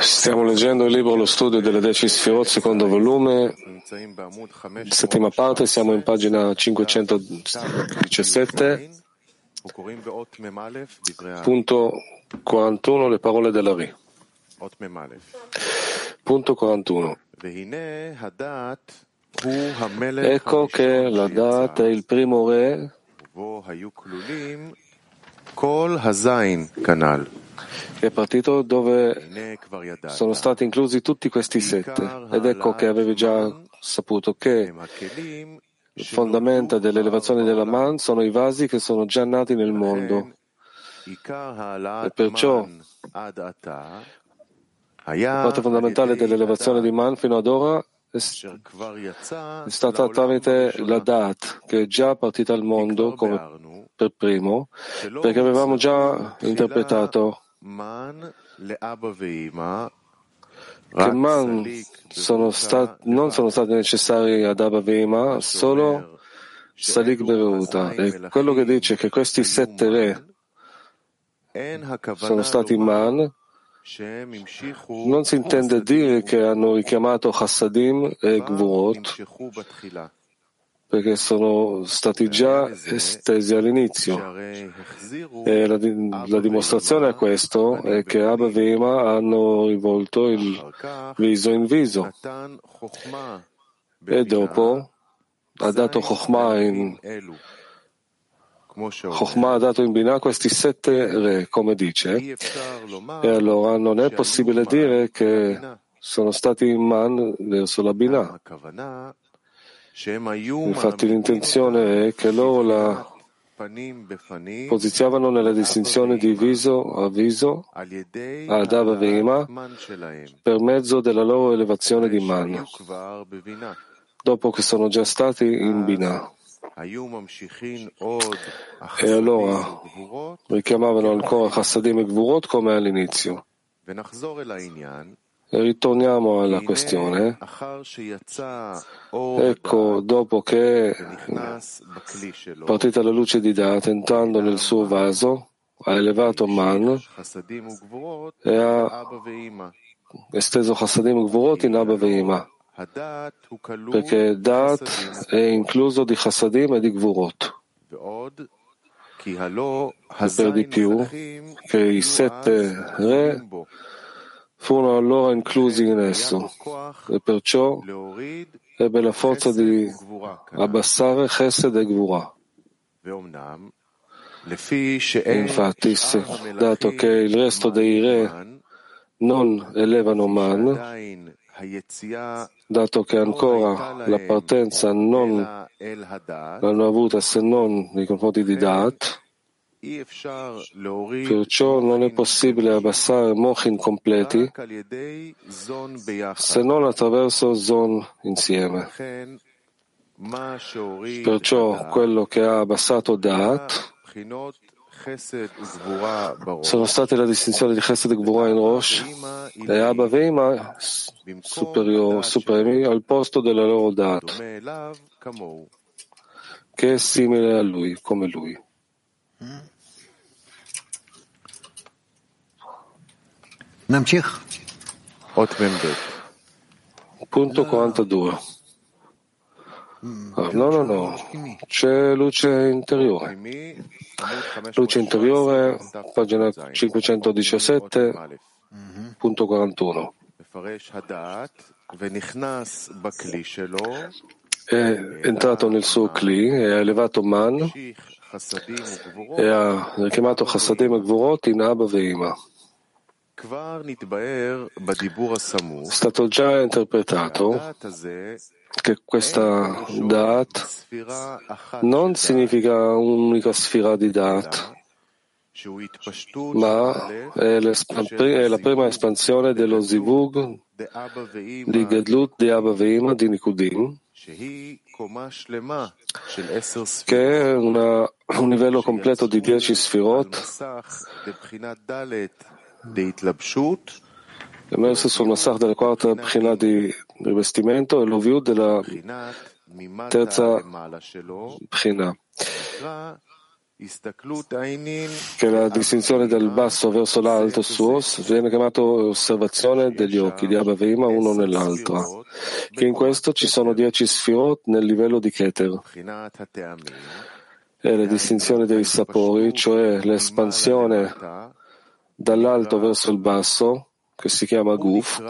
Stiamo leggendo il libro Lo studio delle Deci Sfirot, secondo volume, settima parte, siamo in pagina 517, punto 41, le parole della Ri. Punto 41. Ecco che la Dat è il primo re è partito dove sono stati inclusi tutti questi sette. Ed ecco che avevi già saputo che le fondamenta dell'elevazione della Man sono i vasi che sono già nati nel mondo. E perciò la parte fondamentale dell'elevazione di Man fino ad ora è stata tramite la Dat, che è già partita al mondo come per primo, perché avevamo già interpretato che man sono stat- non sono stati necessari ad Abba Veima, solo Salik Beruta. E quello che dice che questi sette re sono stati man, non si intende dire che hanno richiamato Hassadim e Gvurot, perché sono stati già estesi all'inizio. E la, la dimostrazione a questo è che Abba e Vema hanno rivolto il viso in viso e dopo ha dato Chokhmah in Chokhmah ha dato in Binah questi sette re, come dice, e allora non è possibile dire che sono stati in man verso la Binah. Infatti l'intenzione è che loro la posizionavano nella distinzione di viso a viso ad Avavima per mezzo della loro elevazione di man, dopo che sono già stati in Binah. E allora richiamavano ancora Chassadim e Gvurot come all'inizio. Ritorniamo alla questione. Ecco, dopo che è partita la luce di Dat entrando nel suo vaso, ha elevato Man e ha esteso Chassadim e Gvurot in Abba Veima. perché Dat è incluso di Chassadim e di Gvurot. E per di più, che i sette re furono allora inclusi in esso e perciò ebbe la forza di abbassare Chesed e Gvura. Infatti, dato che il resto dei re non elevano Man, dato che ancora la partenza non l'hanno avuta se non nei confronti di Dat, perciò non è possibile abbassare mochin completi se non attraverso zon insieme. Perciò quello che ha abbassato Dat sono state la distinzione di Chesed e Gvura in Rosh e Abba Veima supremi al posto della loro Dat, che è simile a lui, come lui. Punto 42. Ah, no, no, no, c'è luce interiore. Luce interiore, pagina 517, punto 41. È entrato nel suo Kli e ha elevato Man e ha richiamato Chassadim e Gvurot in Abba Veima. È stato già interpretato che questa Dat non significa un'unica sfera di Dat, ma è, è, la prima espansione dello Zivug di Gedlut di Abba Veima di Nikudim, che è una, un livello completo di dieci sfirot emerse sul Massach della quarta Bchina di rivestimento e l'Oviut della terza Bchina. che la distinzione del basso verso l'alto suo viene chiamata osservazione degli occhi di Abba Veima uno nell'altro, che in questo ci sono dieci sfirot nel livello di Keter. E la distinzione dei sapori, cioè l'espansione dall'alto verso il basso, che si chiama Guf,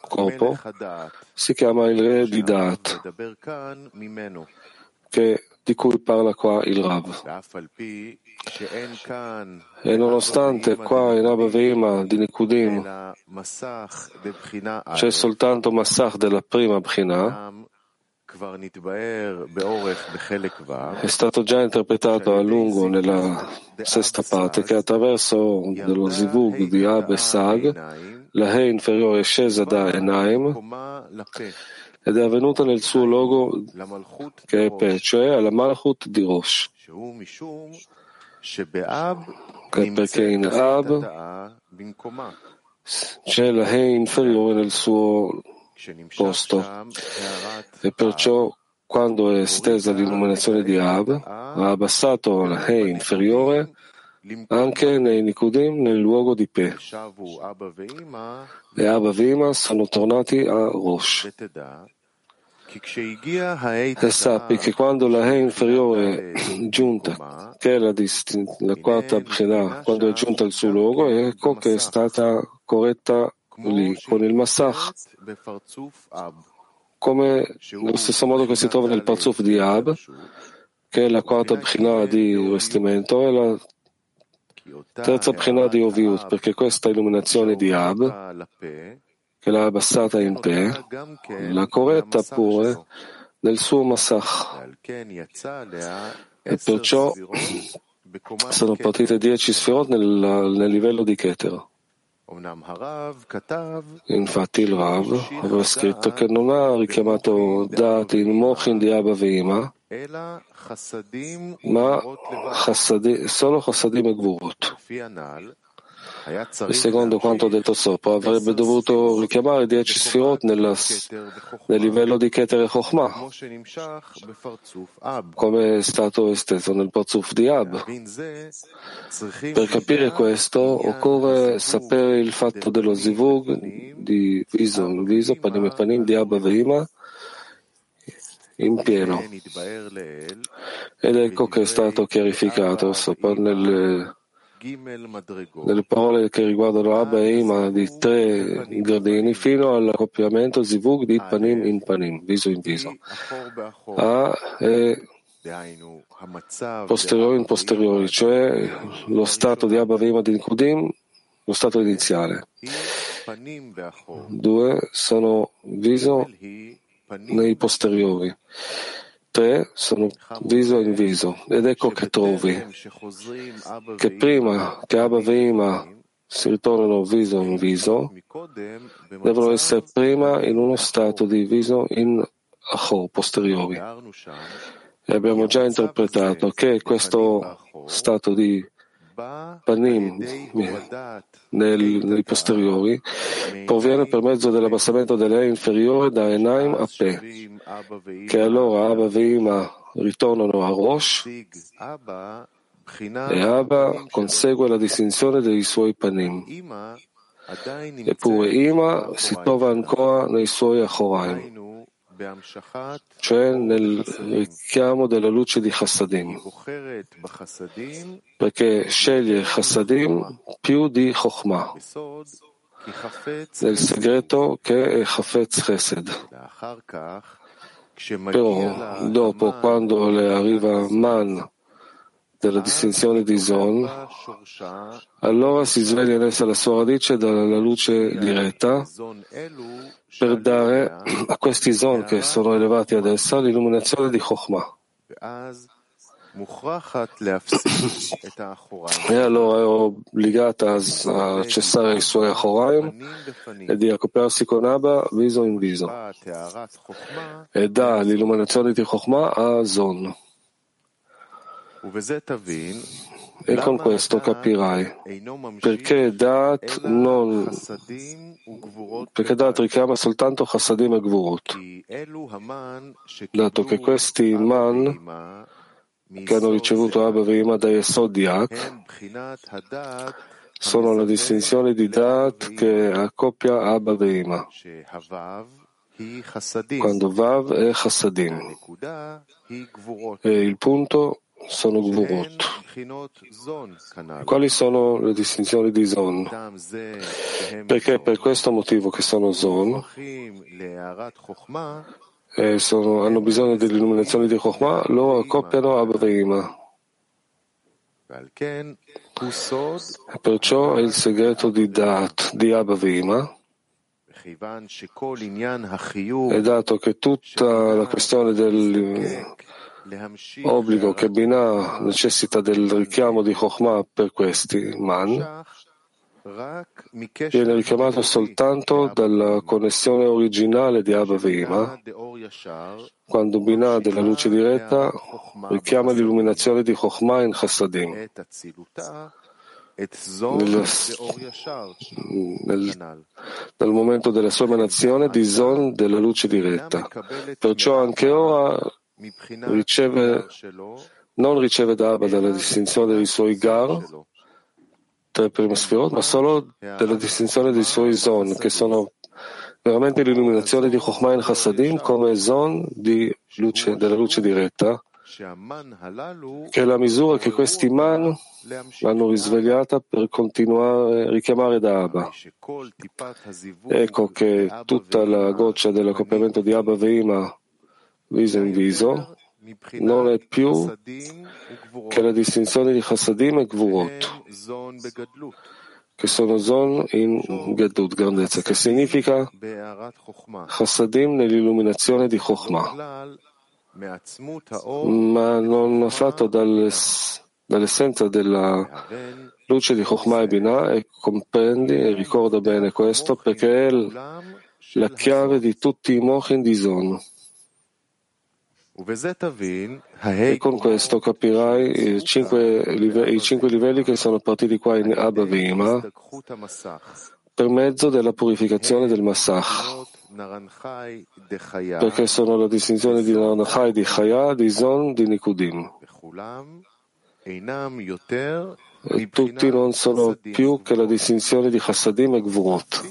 corpo, si chiama il re di Dat, che di cui parla qua il Rav. E nonostante qua in Abba Veima di Nikudim c'è soltanto Massach della prima Bchina, è stato già interpretato a lungo nella sesta parte che attraverso dello Zivug di Ab e Sag. La He inferiore è scesa da Enaim ed è avvenuta nel suo logo che è Pe, cioè alla Malchut di Rosh, che perché in Ab c'è la He inferiore nel suo posto. E perciò quando è estesa l'illuminazione di Ab ha abbassato la He inferiore anche nei Nikudim nel luogo di Pe. E Abba Vima sono tornati a Rosh. E sappi che quando la He inferiore è giunta, che è la, distin- la quarta Bchina, quando è giunta al suo luogo, ecco che è stata corretta lì con il Massach, come nello stesso modo che si trova nel Parzuf di Ab, che è la quarta Bchina di vestimento, e la terza Bchina di Oviut, perché questa illuminazione di Ab che l'ha abbassata in Pe, l'ha corretta pure nel suo Massach. E perciò sono partite dieci sferot nel, nel livello di Ketero. Infatti il Rav aveva scritto che non ha richiamato dati in Mochin di Abba Veima, ma chassadim, solo Chassadim e Gvurut. Secondo quanto detto sopra, avrebbe dovuto richiamare dieci sfirot nel livello di Keter e Chokhmah, come è stato esteso nel Parzuf di Ab. Per capire questo occorre sapere il fatto dello zivug di viso viso, panim e panim di Abba Veima, in pieno. Ed ecco che è stato chiarificato sopra nel nelle parole che riguardano Abba e Ima di tre gradini fino all'accoppiamento Zivug di Panim in Panim, viso in viso. A e posteriori in posteriori, cioè lo stato di Abba e Ima di Nikudim, lo stato iniziale. Due sono viso nei posteriori tre sono viso in viso ed ecco che trovi che prima che Abba Veima si ritornano viso in viso, devono essere prima in uno stato di viso in Achor, posteriori. E abbiamo già interpretato che questo stato di panim nei posteriori proviene per mezzo dell'abbassamento dell'E inferiore da Enaim a Pe, che allora Abba Veima ritornano a Rosh e Abba consegue la distinzione dei suoi panim. Eppure Ima si trova ancora nei suoi Achoraim cioè nel richiamo della luce di Chassadim, perché sceglie Chassadim più di Chokhmah, nel segreto che è Chafetz Chesed. Però dopo, quando le arriva Man della distinzione di Zon, allora si sveglia in essa la sua radice dalla luce diretta per dare a questi Zon che sono elevati ad essa l'illuminazione di Chokhmah. e allora è obbligata a cessare i suoi Achoraim e di accoppiarsi con Abba viso in viso e dà l'illuminazione di Chokhmah a Zon. E con questo capirai perché Dat, non, perché Dat richiama soltanto Chassadim e Gvurut, dato che questi Man che hanno ricevuto Abba Veima da Yesod sono la distinzione di Dat che accoppia Abba Veima, quando Vav è Chassadim e il punto sono Gvurot. Quali sono le distinzioni di Zon? Perché per questo motivo che sono Zon sono, hanno bisogno dell'illuminazione di Chokhmah, lo accoppiano a Brima. E perciò è il segreto di Dat, di Abba Vima, e dato che tutta la questione dell'obbligo che Binah necessita del richiamo di Chokhmah per questi man, viene richiamato soltanto dalla connessione originale di Abba Veima, quando Binah della luce diretta richiama l'illuminazione di Chokhmah in Chassadim. Nel, nel, nel, momento della sua emanazione di Zon della luce diretta. Perciò anche ora riceve, non riceve da Abba dalla distinzione dei suoi Gar, tre prime sfirot, ma solo della distinzione dei suoi zon, che sono veramente l'illuminazione di Chokhmah in Chassadim come zon di luce, della luce diretta, che è la misura che questi man l'hanno risvegliata per continuare a richiamare da Abba. Ecco che tutta la goccia dell'accoppiamento di Abba Veima viso in viso non è più che la distinzione di Chassadim e Gvurot, che sono Zon in Gadut, grandezza, che significa Chassadim nell'illuminazione di Chokhmah, ma non affatto dall'essenza della luce di Chokhmah e Binah e comprendi e ricorda bene questo perché è la chiave di tutti i mochin di Zon. E con questo capirai i cinque, livelli, i cinque livelli che sono partiti qua in Abba Vima per mezzo della purificazione del Massach, perché sono la distinzione di Naranachai di Chaya, di Zon, di Nikudim. E tutti non sono più che la distinzione di Chassadim e Gvurot,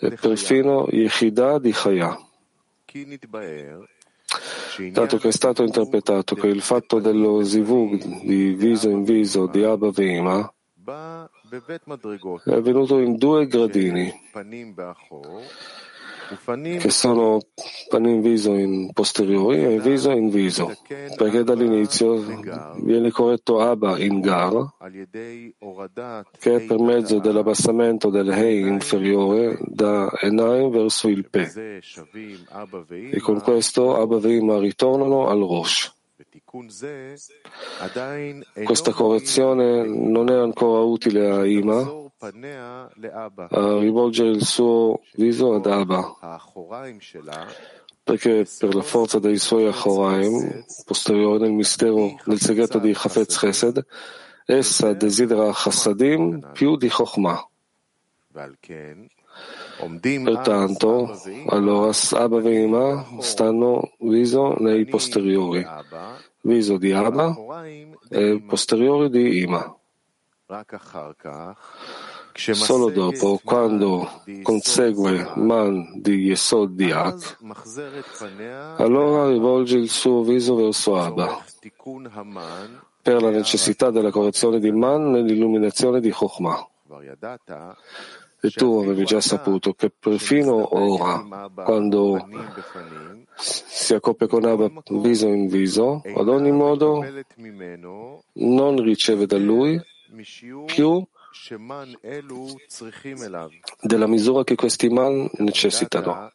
e perfino Yechidah di Chaya dato che è stato interpretato che il fatto dello zivug di viso in viso di Abba Vima è avvenuto in due gradini che sono panni in viso in posteriori e viso in viso, perché dall'inizio viene corretto Abba in Gar, che è per mezzo dell'abbassamento del Hei inferiore da Enaim verso il Pe. E con questo Abba Vima ritornano al Rosh. Questa correzione non è ancora utile a Ima, a rivolgere il suo viso ad Abba, perché per la forza dei suoi Achoraim, posteriori nel mistero, nel segreto di Chafetz Chesed, essa desidera Chassadim più di Chokhmah. Pertanto, allora Abba e Ima stanno viso nei posteriori, viso di Abba e posteriori di Ima. Solo dopo, quando consegue man di Yesod di Ak, allora rivolge il suo viso verso Abba per la necessità della correzione di man nell'illuminazione di Chokhmah. E tu avevi già saputo che perfino ora, quando si accoppia con Abba viso in viso, ad ogni modo non riceve da lui più della misura che questi man necessitano.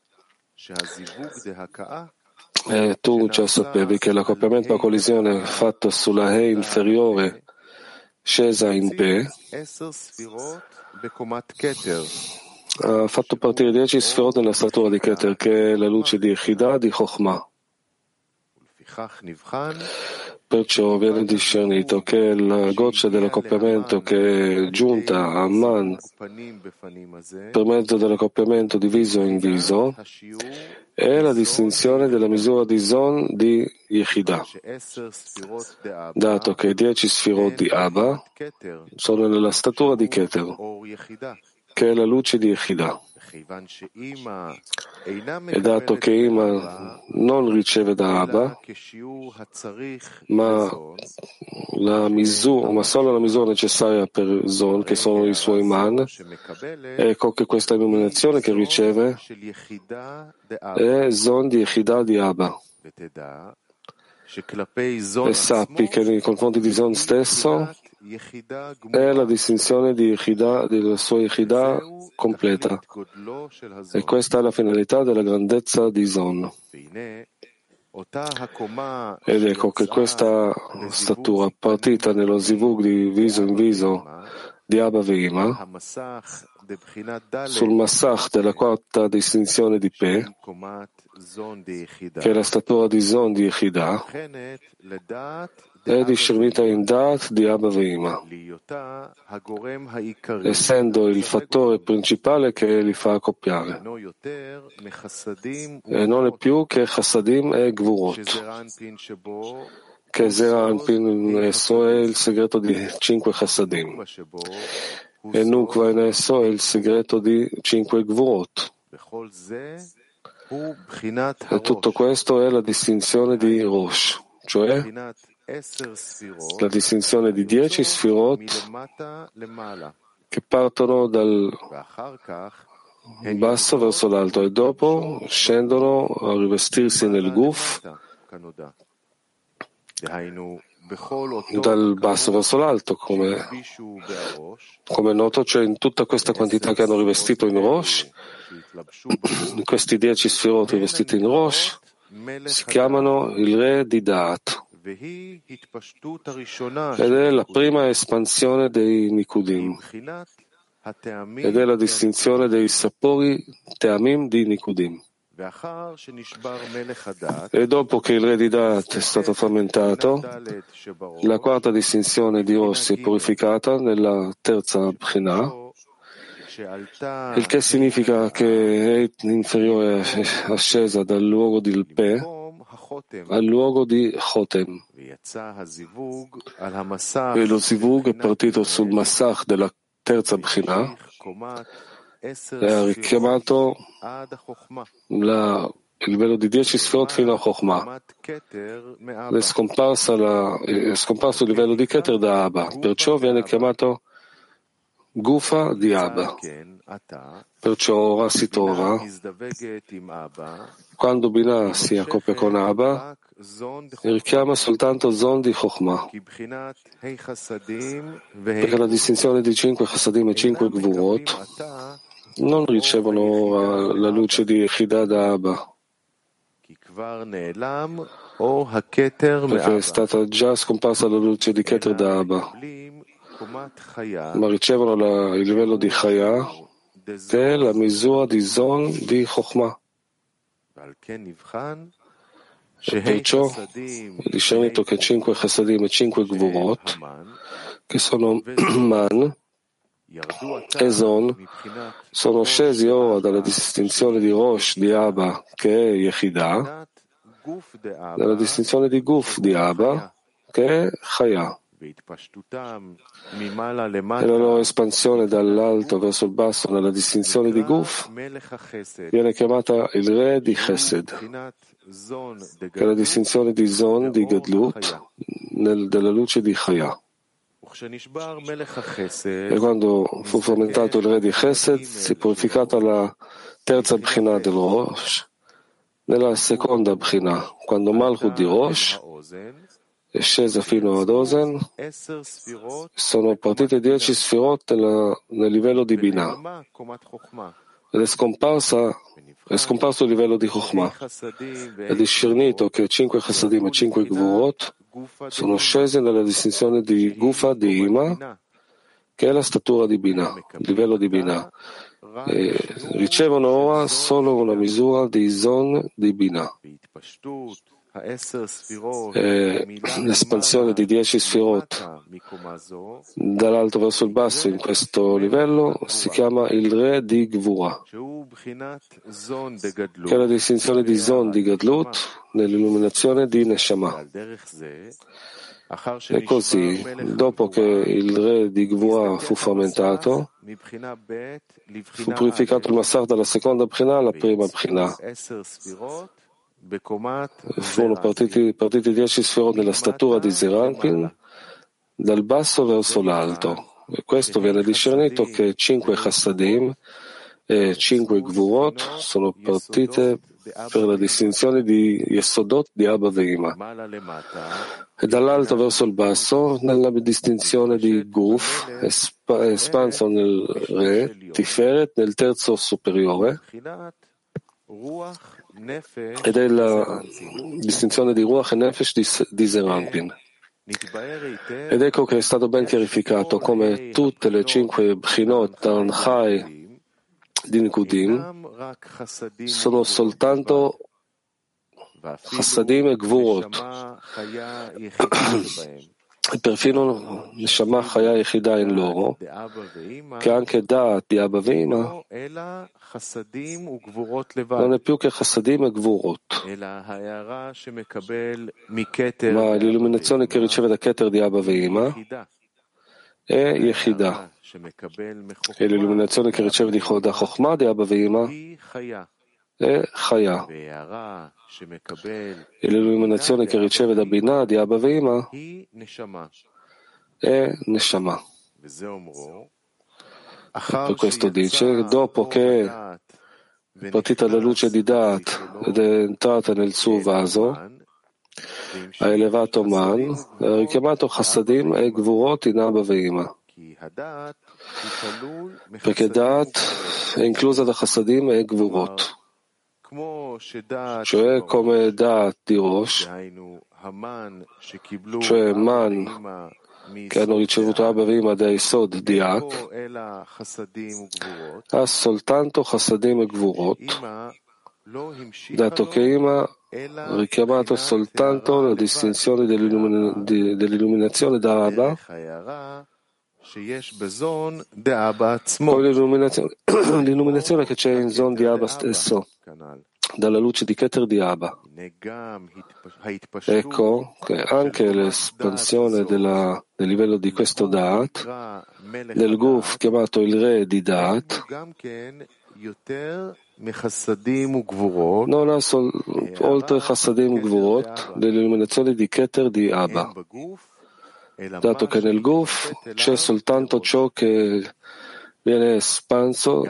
E tu già sapevi che l'accoppiamento a collisione fatto sulla He inferiore scesa in Pe ha fatto partire dieci sferot nella statura di Keter, che è la luce di Chida di Chokhmah. Perciò viene discernito che la goccia dell'accoppiamento che è giunta a Man per mezzo dell'accoppiamento di viso in viso è la distinzione della misura di Zon di Yechida, dato che dieci sfirot di Abba sono nella statura di Keter, che è la luce di Yechida. E dato che Ima non riceve da Abba, ma, la misura, ma solo la misura necessaria per Zon, che sono i suoi man, ecco che questa illuminazione che riceve è Zon di Echida di Abba. E sappi che nei confronti di Zon stesso è la distinzione di Yechida, della sua Yechida completa. E questa è la finalità della grandezza di Zon. Ed ecco che questa statura partita nello zivug di viso in viso di Abba Veima, sul massach della quarta distinzione di Pe, che è la statura di Zon di Yechida, è discernita in Dat di Abba Veima, essendo il fattore principale che li fa accoppiare. E non è più che Chassadim e Gvurot, che Zeranpin in esso è il segreto di cinque Chassadim, e Nukva in esso è il segreto di cinque Gvurot. E tutto questo è la distinzione di Rosh, cioè la distinzione di dieci sfirot che partono dal basso verso l'alto e dopo scendono a rivestirsi nel guf dal basso verso l'alto, come, come noto, cioè in tutta questa quantità che hanno rivestito in Rosh, questi dieci sfirot rivestiti in Rosh, si chiamano il re di Daat. Ed è la prima espansione dei Nikudim. Ed è la distinzione dei sapori Teamim di Nikudim. E dopo che il re di Dat è stato frammentato, la quarta distinzione di Rossi è purificata nella terza Bchina, il che significa che è inferiore ascesa dal luogo del Pe al luogo di Chotem. E lo zivug è partito sul massach della terza Bchina e ha richiamato la, il livello di 10 sferot fino a Chokhmah. È, è scomparso il livello di Keter da Abba, perciò viene chiamato Gufa di Abba. Perciò ora si trova, quando Binah si accoppia con Abba, richiama soltanto Zon di Chokhmah, perché la distinzione di cinque Chassadim e cinque Gvurot non ricevono la luce di Echida da Abba, perché è stata già scomparsa la luce di Keter da Abba, ma ricevono la, il livello di Chaya, che è la misura di Zon di Chokhmah. E perciò è discernito che cinque Chassadim e cinque Gvurot, che sono Man, e Zon sono scesi ora dalla distinzione di Rosh di Abba, che è Yechidah, dalla distinzione di Guf di Abba, che è Chaya. E la loro espansione dall'alto verso il basso nella distinzione di Guf viene chiamata il re di Chesed, che è la distinzione di Zon di Gedlut della luce di Chaya. E quando fu frammentato il re di Chesed, si è purificata la terza Bchina del Rosh. Nella seconda Bchina, quando Malchut di Rosh è scesa fino ad Ozen, sono partite dieci sfirot nel livello di Binah ed è, è scomparso il livello di Chokhmah. È discernito che cinque Chassadim e cinque Gvurot sono scese nella distinzione di Gufa di Ima, che è la statura di Bina, il livello di Bina. E ricevono ora solo una misura di Zon di Bina. l'espansione di dieci sfirot dall'alto verso il basso in questo livello si chiama il re di Gvura che è la distinzione di Zon di Gadlut nell'illuminazione di Neshama. E così, dopo che il re di Gvua fu frammentato, fu purificato il Massar dalla seconda Prina alla prima Prina. Furono partiti, partiti dieci sferot nella statura di Zeranpin dal basso verso l'alto. E questo viene discernito che cinque chassadim e cinque gvurot sono partite per la distinzione di Yesodot di Abba Veima e dall'alto verso il basso nella distinzione di Guf espanso nel Re, Tiferet nel terzo superiore ed è la distinzione di Ruach e Nefesh di, di Zerampin. Ed ecco che è stato ben chiarificato come tutte le cinque Bchinot Tanchai di Nikudim sono soltanto Chassadim e Gvurot. E perfino Neshama Chaya Yechida in loro, che anche Da'at di Abba Veima non è più che Chassadim e Gvurot, ma l'illuminazione che riceve da Keter di Abba Veima è È Chaya, e l'illuminazione che riceve da Binah di Abba Veima è Neshama. Per questo dice, dopo che è partita la luce di Dat ed è entrata nel suo vaso, ha elevato Man, ha richiamato Chassadim e Gvurot in Abba Veima. Perché Dat è inclusa da Chassadim e Gvurot. Cioè come Dat di Rosh, cioè Man che hanno ricevuto Abba Vima dai Sod di Ak, ha soltanto Chassadim e Gvurot, dato che Ima ha richiamato soltanto la distinzione dell'illuminazione da Abba l'illuminazione che c'è in Zon di Abba stesso, dalla luce di Keter di Abba. Ecco che anche l'espansione della, del livello di questo Da'at, del Guf chiamato il re di Da'at, non ha sol, oltre Chassadim Gvurot dell'illuminazione di Keter di Abba dato che nel Guf c'è soltanto ciò che viene espanso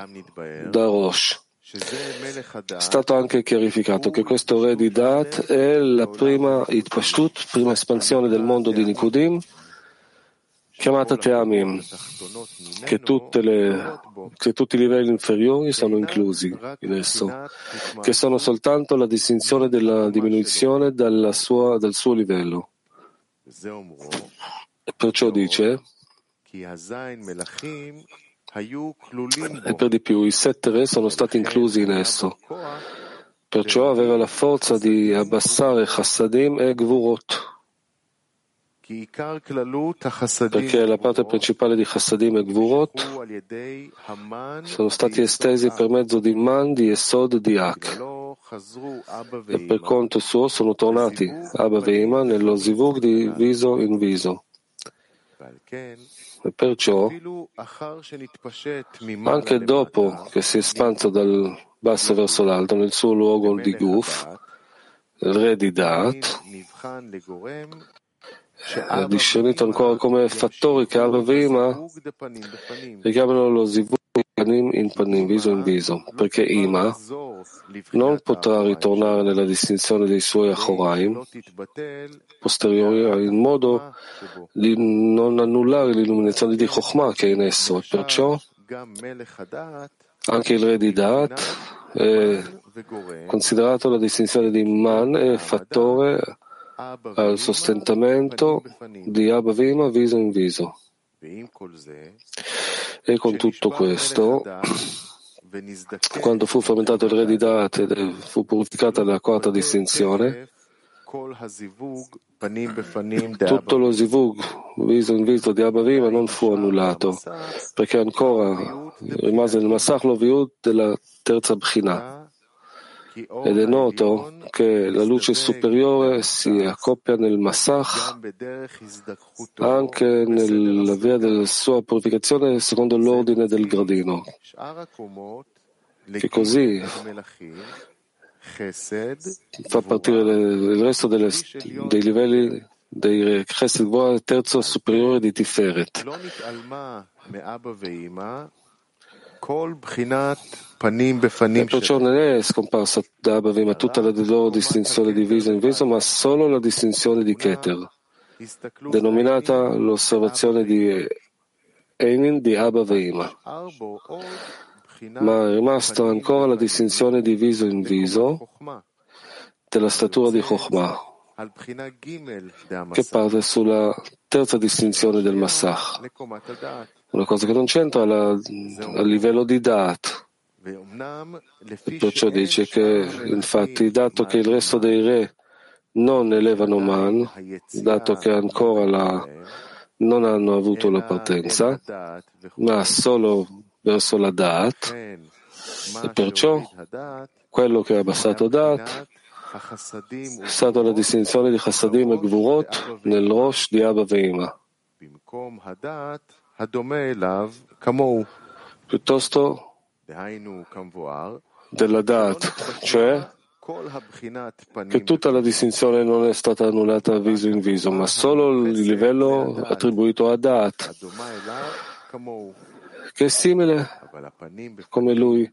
da Rosh. È stato anche chiarificato che questo re di Dat è la prima Itpashtut, prima espansione del mondo di Nikudim, chiamata Teamim, che, le, che, tutti i livelli inferiori sono inclusi in esso, che sono soltanto la distinzione della diminuzione sua, dal suo livello. Perciò dice, e per di più i sette re sono stati inclusi in esso. Perciò aveva la forza di abbassare Chassadim e Gvurot. Perché la parte principale di Chassadim e Gvurot sono stati estesi per mezzo di Man, di Esod, di Ak. E per conto suo sono tornati Abba Veima nello Zivug di viso in viso. E perciò, anche dopo che si è espanso dal basso verso l'alto nel suo luogo di Guf, il re di Dat, è discernito ancora come fattori che Avavima richiamano lo Zivug panim in panim, viso in viso, perché Ima non potrà ritornare nella distinzione dei suoi Achoraim posteriori in modo di non annullare l'illuminazione di Chokhmah che è in esso, e perciò anche il re di Dat è considerato la distinzione di Man e fattore al sostentamento di Abba Vima viso in viso. E con tutto questo, quando fu fermentato il re di Dat e fu purificata la quarta distinzione, tutto lo zivug, viso in viso di Abba Viva, non fu annullato, perché ancora rimase nel Massach lo viud della terza Bchina. Ed è noto che la luce superiore si accoppia nel Massach anche nella via della sua purificazione secondo l'ordine del gradino. Che così fa partire il resto delle, dei livelli dei Chesed Boa, terzo superiore di Tiferet. E perciò non è scomparsa da Abavim tutta la loro distinzione di viso in viso, ma solo la distinzione di Keter, denominata l'osservazione di Einin di Abavim ma è rimasta ancora la distinzione di viso in viso della statura di Chokhmah, che parte sulla terza distinzione del Massach, una cosa che non c'entra a livello di Dat. E perciò dice che, infatti, dato che il resto dei re non elevano Man, dato che ancora la, non hanno avuto la partenza, ma solo verso la Dat e perciò quello che ha abbassato Dat è stata la distinzione di Chassadim e Gvurot nel Rosh di Abba Veima. Piuttosto della Dat, cioè che tutta la distinzione non è stata annullata viso in viso, ma solo il livello attribuito a Dat che è simile come lui,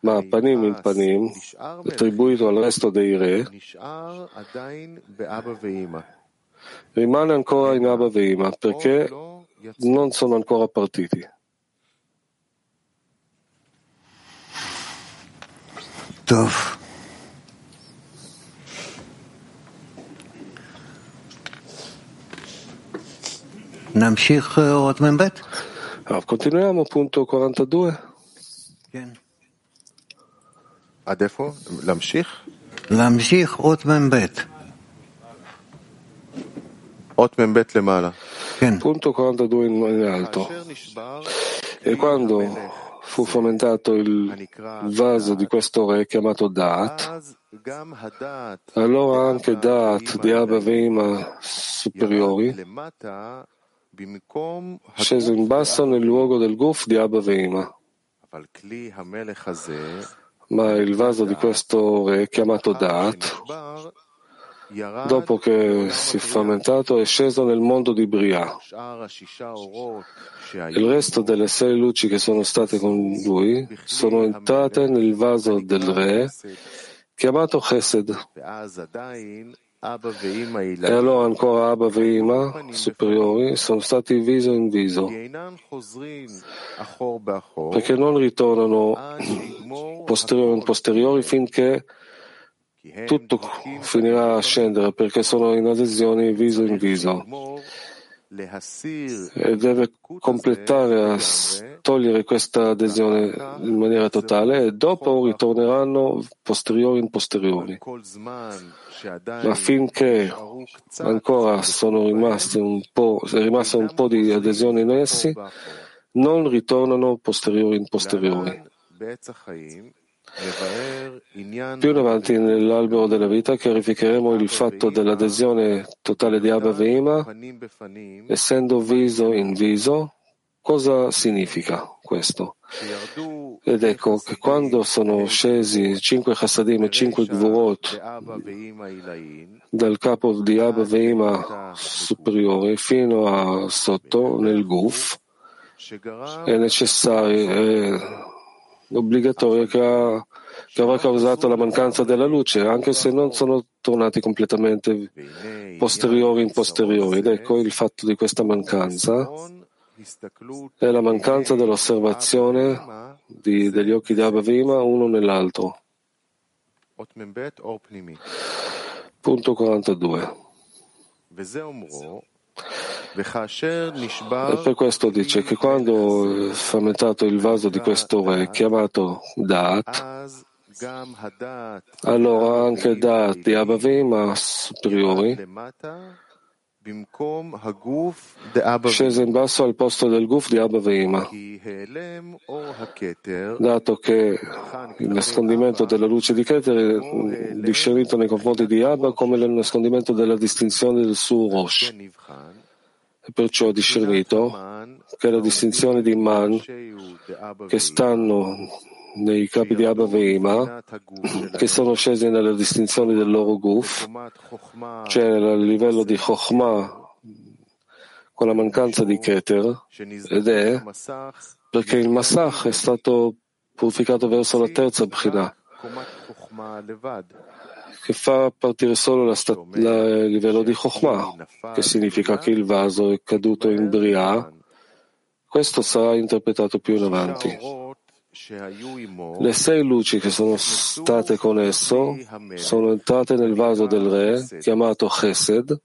ma panim in panim, attribuito al resto dei re, rimane ancora in Abba Veima perché non sono ancora partiti. Tov. נמשיך עוד מ"ב? Allora, continuiamo, punto 42. עד איפה? להמשיך? להמשיך אות מ"ב. אות מ"ב למעלה. Punto 42 in alto. E quando fu fomentato il vaso di questo re chiamato Dat, allora anche Dat di Abba Veima superiori sceso in basso nel luogo del Guf di Abba Veima. Ma il vaso di questo re, chiamato Dat, dopo che si è frammentato, è sceso nel mondo di Bria. Il resto delle sei luci che sono state con lui sono entrate nel vaso del re, chiamato Chesed. E allora ancora Abba e Ima superiori sono stati viso in viso, perché non ritornano posteriori in posteriori finché tutto finirà a scendere, perché sono in adesione viso in viso e deve completare a togliere questa adesione in maniera totale e dopo ritorneranno posteriori in posteriori. Ma finché ancora sono rimasti un po', è rimasto un po' di adesione in essi, non ritornano posteriori in posteriori. Più avanti nell'albero della vita chiarificheremo il fatto dell'adesione totale di Abba Veima, essendo viso in viso, cosa significa questo? Ed ecco che quando sono scesi cinque chassadim e cinque gvurot dal capo di Abba Veima superiore fino a sotto nel guf, è necessario, è obbligatorio che, ha, che avrà causato la mancanza della luce, anche se non sono tornati completamente posteriori in posteriori. Ed ecco il fatto di questa mancanza è la mancanza dell'osservazione di, degli occhi di Abba Vima uno nell'altro. Punto 42. E per questo dice che quando è frammentato il vaso di questo re chiamato Dat, allora anche Dat di Abavim superiori scese in basso al posto del Guf di Abba Veima, dato che il nascondimento della luce di Keter è discernito nei confronti di Abba come il nascondimento della distinzione del suo Rosh. Perciò discernito che la distinzione di Man che stanno nei capi di Abba Veima, che sono scesi nella distinzione del loro guf, cioè a livello di Chokhmah con la mancanza di Keter, ed è perché il Masach è stato purificato verso la terza Bchina, che fa partire solo la sta- la, il livello di Chokhmah, che significa che il vaso è caduto in Bria. Questo sarà interpretato più in avanti. Le sei luci che sono state con esso sono entrate nel vaso del re, chiamato Chesed,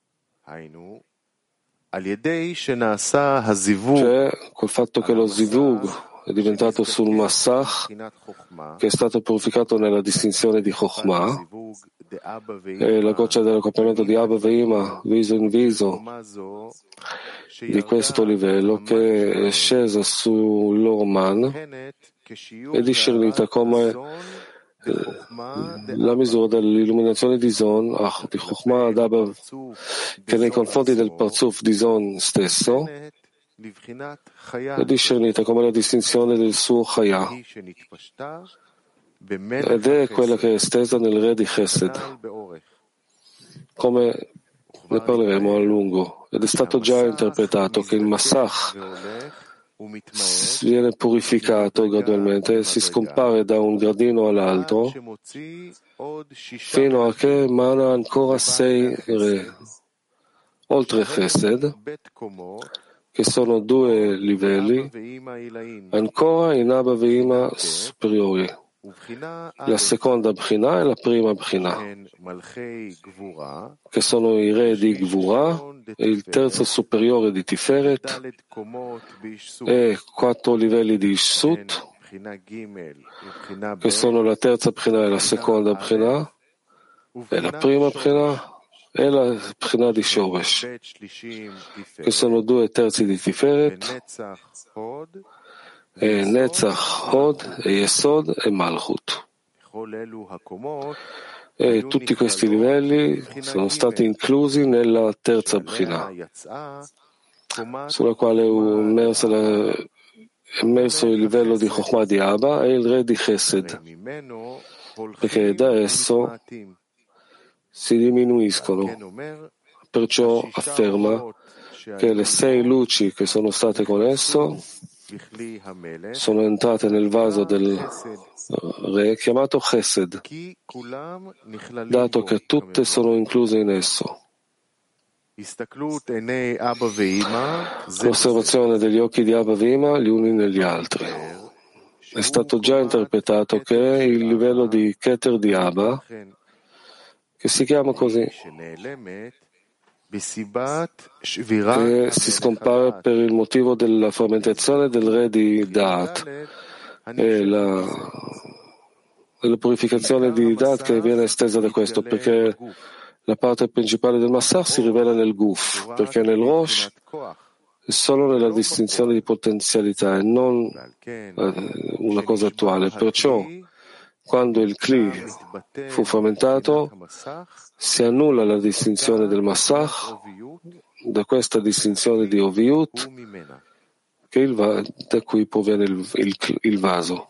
cioè col fatto che lo zivug è diventato sul Massach, che è stato purificato nella distinzione di Chokhmah, e la goccia dell'accoppiamento di Abba Veima, viso in viso, di questo livello che è scesa sull'Orman, è discernita come eh, la misura dell'illuminazione di Zon, ah, di Chokhmah Adaba, che nei confronti del Parzuf di Zon stesso è discernita come la distinzione del suo Chaya ed è quella che è estesa nel re di Chesed, come ne parleremo a lungo, ed è stato già interpretato che il Massach viene purificato gradualmente, si scompare da un gradino all'altro fino a che emana ancora sei re, oltre Chesed, che sono due livelli, ancora in Abba Veima superiori. La seconda Bchina e la prima Bchina, che sono i re di Gvura e il terzo superiore di Tiferet e quattro livelli di Ishsut, che sono la terza Bchina e la seconda Bchina e la prima Bchina e la Bchina di Shoresh, che sono due terzi di Tiferet e Netzach, Hod e Yesod e Malchut. E tutti questi livelli sono stati inclusi nella terza Bchina, sulla quale è immerso, la, immerso il livello di Chokhmah di Abba e il re di Chesed, perché da esso si diminuiscono. Perciò afferma che le sei luci che sono state con esso sono entrate nel vaso del re chiamato Chesed, dato che tutte sono incluse in esso. L'osservazione degli occhi di Abba Vima gli uni negli altri. È stato già interpretato che il livello di Keter di Abba, che si chiama così, che si scompare per il motivo della frammentazione del re di Daat. e la, la purificazione di Daat che viene estesa da questo, perché la parte principale del Massar si rivela nel Guf, perché nel Rosh è solo nella distinzione di potenzialità e non eh, una cosa attuale. Perciò quando il Kli fu frammentato, si annulla la distinzione del Massach da questa distinzione di Oviut va, da cui proviene il, il, il vaso.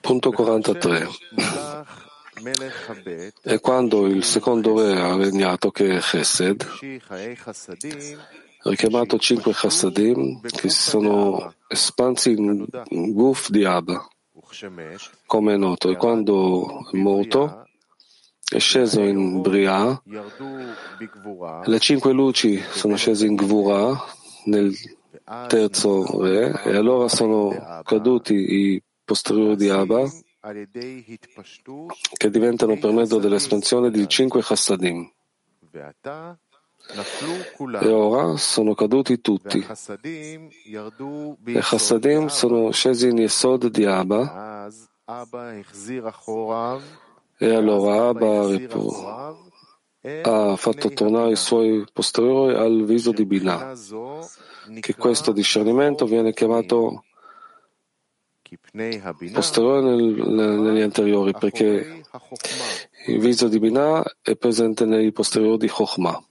Punto 43. E quando il secondo re ha regnato, che è Chesed, ha richiamato cinque Chassadim che si sono espansi in Guf di Abba, come è noto, e quando è morto è sceso in Bria, le cinque luci sono scese in Gvura nel terzo re, e allora sono caduti i posteriori di Abba che diventano per mezzo dell'espansione di cinque chassadim. E ora sono caduti tutti. E Chassadim sono scesi in Yesod di Abba. E allora Abba ha fatto tornare i suoi posteriori al viso di Binah, che questo discernimento viene chiamato posteriore nel, negli anteriori, perché il viso di Binah è presente nei posteriori di Chokhmah.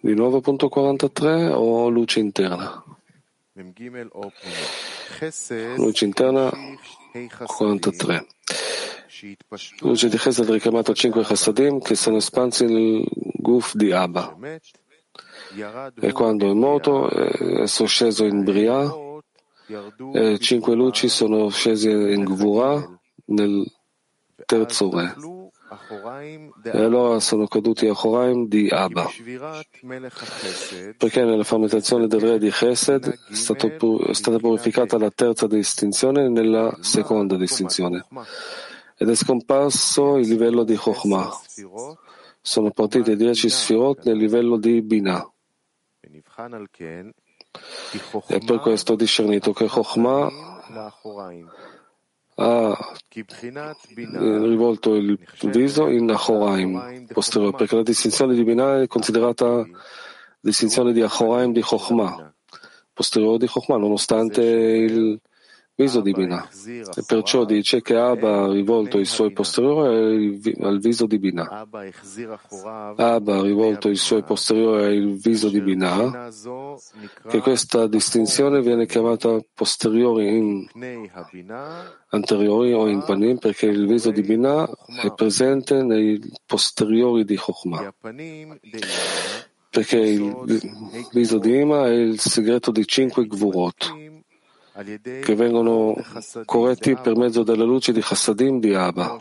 Di nuovo punto 43 o luce interna? Luce interna 43. Luce di Chesed richiamato a cinque Chassadim che sono espansi nel Guf di Abba. E quando è morto, esso è sceso in Bria, e cinque luci sono scese in Gvura nel terzo re. E allora sono caduti a Choraim di Abba. Perché nella fermentazione del re di Chesed è, stata purificata la terza distinzione nella seconda distinzione. Ed è scomparso il livello di Chokhmah. Sono partite dieci sfirot nel livello di Binah. E per questo ho discernito che Chokhmah ha rivolto il viso in Achoraim posteriore, perché la distinzione di Binah è considerata distinzione di Achoraim di Chokhmah, posteriore di Chokhmah, nonostante il viso di Binah. E perciò dice che Abba ha rivolto i suoi posteriori al viso di Binah. Abba ha rivolto i suoi posteriori al viso di Binah, che questa distinzione viene chiamata posteriori in anteriori o in panim, perché il viso di Binah è presente nei posteriori di Chokhmah. Perché il viso di Ima è il segreto di cinque Gvurot che vengono corretti per mezzo della luce di Chassadim di Abba.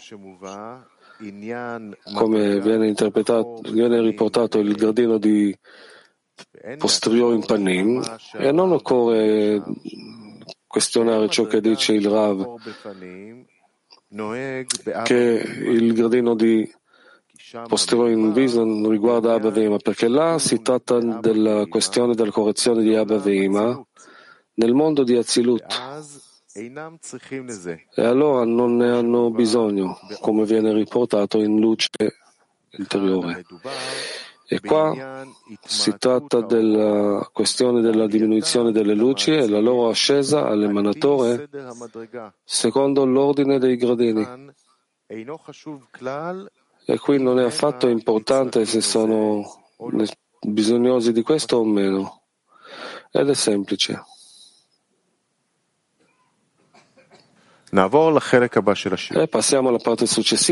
Come viene viene riportato il gradino di posteriore in Panim e non occorre questionare ciò che dice il Rav, che il gradino di posteriore in viso non riguarda Abba Veima, perché là si tratta della questione della correzione di Abba Veima nel mondo di Azilut. E allora non ne hanno bisogno, come viene riportato in luce interiore. E qua si tratta della questione della diminuzione delle luci e la loro ascesa all'emanatore secondo l'ordine dei gradini. E qui non è affatto importante se sono bisognosi di questo o meno. Ed è semplice. E passiamo alla parte successiva.